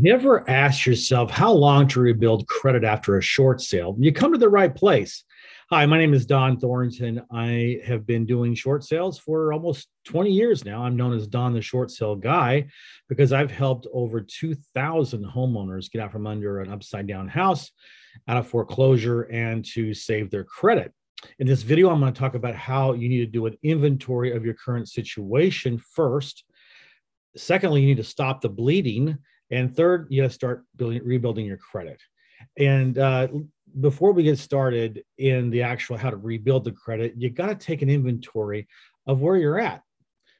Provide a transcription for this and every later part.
Never ask yourself how long to rebuild credit after a short sale. You come to the right place. Hi, my name is Don Thornton. I have been doing short sales for almost 20 years now. I'm known as Don the Short Sale Guy because I've helped over 2,000 homeowners get out from under an upside down house, out of foreclosure, and to save their credit. In this video, I'm going to talk about how you need to do an inventory of your current situation first. Secondly, you need to stop the bleeding and third, you got to start building, rebuilding your credit. And uh, before we get started in the actual how to rebuild the credit, you got to take an inventory of where you're at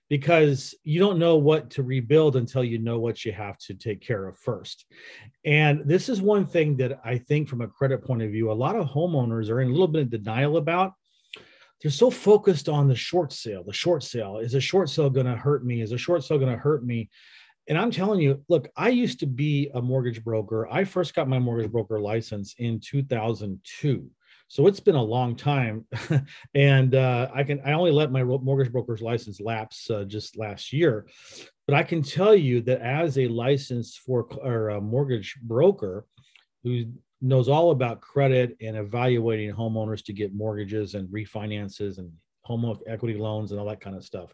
because you don't know what to rebuild until you know what you have to take care of first. And this is one thing that I think, from a credit point of view, a lot of homeowners are in a little bit of denial about. They're so focused on the short sale. The short sale is a short sale going to hurt me? Is a short sale going to hurt me? And I'm telling you, look, I used to be a mortgage broker. I first got my mortgage broker license in 2002. So it's been a long time, and uh, I can I only let my mortgage broker's license lapse uh, just last year, but I can tell you that as a licensed for or a mortgage broker who knows all about credit and evaluating homeowners to get mortgages and refinances and home equity loans and all that kind of stuff,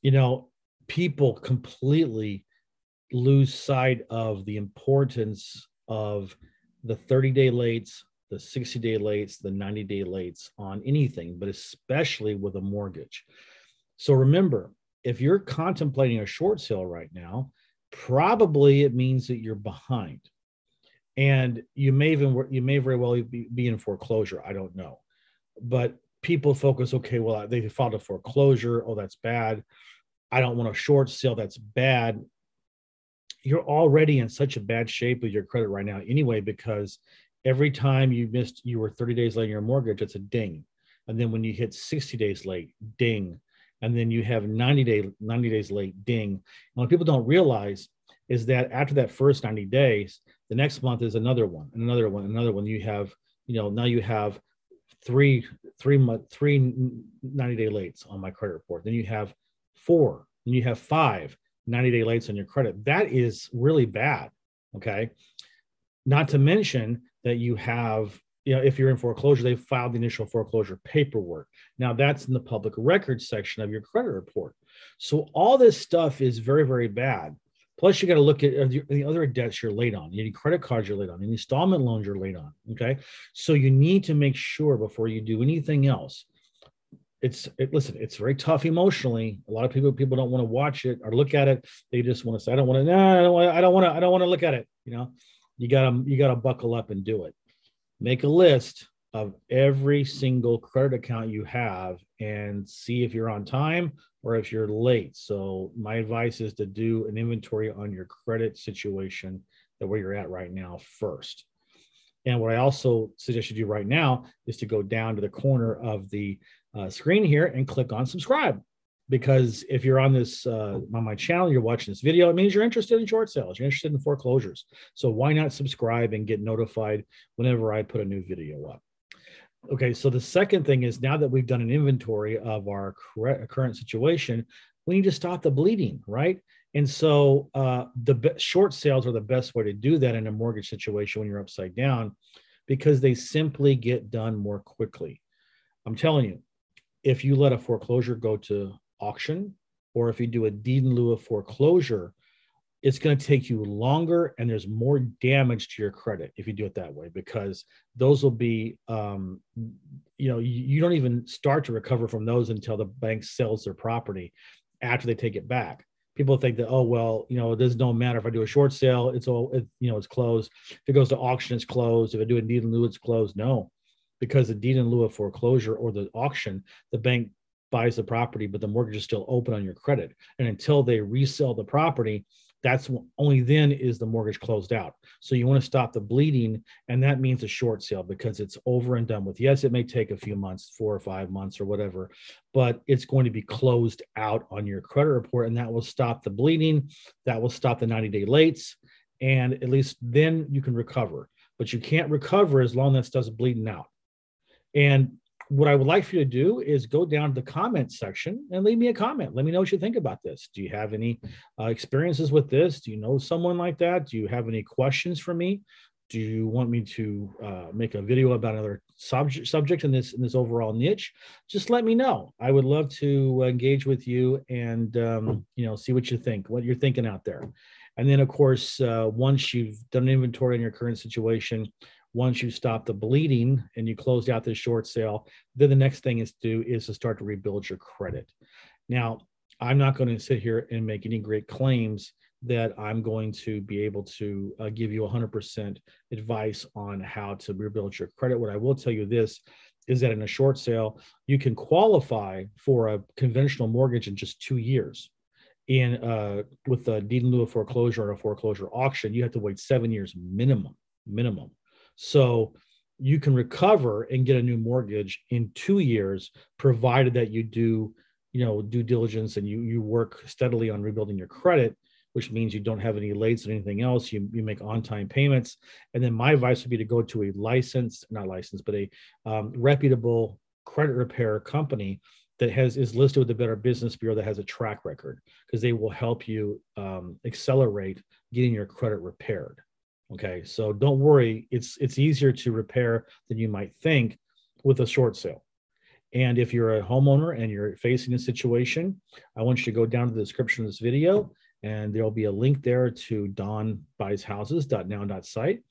you know, people completely lose sight of the importance of the 30 day lates, the 60 day lates, the 90 day lates on anything, but especially with a mortgage. So remember, if you're contemplating a short sale right now, probably it means that you're behind. And you may even you may very well be, be in foreclosure. I don't know. But people focus, okay, well, they filed a foreclosure. Oh, that's bad. I don't want a short sale that's bad. You're already in such a bad shape with your credit right now, anyway, because every time you missed, you were 30 days late on your mortgage, it's a ding. And then when you hit 60 days late, ding. And then you have 90 day 90 days late, ding. And what people don't realize is that after that first 90 days, the next month is another one, and another one, another one. You have, you know, now you have three, three month, three 90 day lates on my credit report. Then you have four, and you have five 90 day lates on your credit. That is really bad. Okay. Not to mention that you have, you know, if you're in foreclosure, they filed the initial foreclosure paperwork. Now that's in the public records section of your credit report. So all this stuff is very, very bad. Plus, you got to look at uh, the other debts you're late on. Any credit cards you're late on, any installment loans you're late on. Okay. So you need to make sure before you do anything else it's it, listen it's very tough emotionally. A lot of people people don't want to watch it or look at it. They just want to say i don't want to no i don't want i don't want to i don't want to look at it you know? You gotta you gotta buckle up and do it. Make a list of every single credit account you have and see if you're on time or if you're late. So my advice is to do an inventory on your credit situation that where you're at right now first. And what I also suggest you do right now is to go down to the corner of the uh, screen here and click on subscribe. Because if you're on this uh, on my channel, you're watching this video, it means you're interested in short sales, you're interested in foreclosures. So why not subscribe and get notified whenever I put a new video up? Okay, so the second thing is now that we've done an inventory of our current situation, we need to stop the bleeding, right? And so uh, the be- short sales are the best way to do that in a mortgage situation when you're upside down because they simply get done more quickly. I'm telling you, if you let a foreclosure go to auction or if you do a deed in lieu of foreclosure, it's going to take you longer and there's more damage to your credit if you do it that way because those will be um, you know you, you don't even start to recover from those until the bank sells their property after they take it back. People think that oh well you know it doesn't no matter if i do a short sale it's all it, you know it's closed. If it goes to auction it's closed. If i do a deed in lieu it's closed. No because the deed in lieu of foreclosure or the auction, the bank buys the property, but the mortgage is still open on your credit. And until they resell the property, that's only then is the mortgage closed out. So you want to stop the bleeding, and that means a short sale because it's over and done with. Yes, it may take a few months, four or five months or whatever, but it's going to be closed out on your credit report, and that will stop the bleeding. That will stop the 90 day lates, and at least then you can recover. But you can't recover as long as it doesn't bleeding out. And what I would like for you to do is go down to the comment section and leave me a comment. Let me know what you think about this. Do you have any uh, experiences with this? Do you know someone like that? Do you have any questions for me? Do you want me to uh, make a video about another subject subject in this in this overall niche? Just let me know. I would love to engage with you and um, you know see what you think, what you're thinking out there. And then, of course, uh, once you've done an inventory in your current situation, once you stop the bleeding and you closed out this short sale, then the next thing is to do is to start to rebuild your credit. Now, I'm not going to sit here and make any great claims that I'm going to be able to uh, give you 100% advice on how to rebuild your credit. What I will tell you this is that in a short sale, you can qualify for a conventional mortgage in just two years. In uh, with a deed in lieu of foreclosure or a foreclosure auction, you have to wait seven years minimum. Minimum. So you can recover and get a new mortgage in two years, provided that you do, you know, due diligence and you you work steadily on rebuilding your credit, which means you don't have any lates or anything else. You you make on time payments, and then my advice would be to go to a licensed, not licensed, but a um, reputable credit repair company that has is listed with the Better Business Bureau that has a track record because they will help you um, accelerate getting your credit repaired. Okay, so don't worry. It's it's easier to repair than you might think with a short sale. And if you're a homeowner and you're facing a situation, I want you to go down to the description of this video, and there'll be a link there to donbuyshouses.now.site.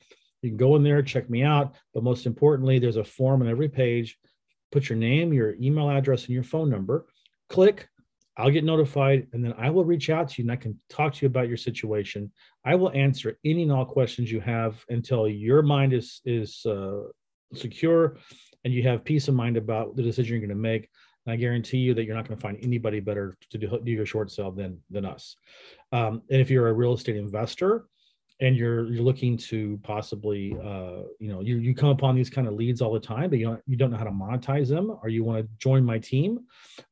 You can go in there, check me out. But most importantly, there's a form on every page. Put your name, your email address, and your phone number. Click I'll get notified and then I will reach out to you and I can talk to you about your situation. I will answer any and all questions you have until your mind is is uh, secure and you have peace of mind about the decision you're going to make. And I guarantee you that you're not going to find anybody better to do, do your short sale than than us. Um, and if you're a real estate investor, and you're you're looking to possibly uh, you know you, you come upon these kind of leads all the time but you don't you don't know how to monetize them or you want to join my team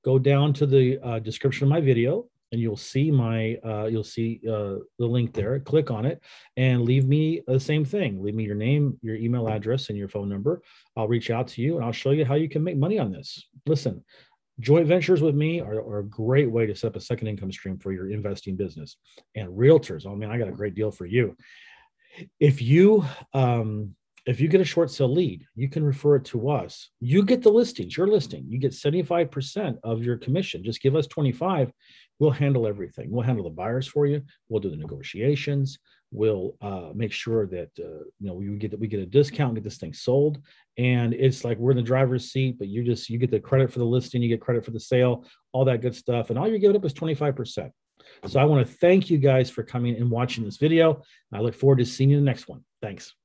go down to the uh, description of my video and you'll see my uh, you'll see uh, the link there click on it and leave me the same thing. Leave me your name your email address and your phone number. I'll reach out to you and i'll show you how you can make money on this. Listen Joint ventures with me are, are, a great way to set up a second income stream for your investing business. And realtors, oh man, I got a great deal for you. If you um, if you get a short sale lead, you can refer it to us. You get the listings, your listing. You get 75% of your commission. Just give us 25. We'll handle everything. We'll handle the buyers for you. We'll do the negotiations will uh, make sure that uh, you know we get that we get a discount, get this thing sold, and it's like we're in the driver's seat, but you just you get the credit for the listing, you get credit for the sale, all that good stuff, and all you're giving up is twenty five percent. So I want to thank you guys for coming and watching this video. I look forward to seeing you in the next one. Thanks.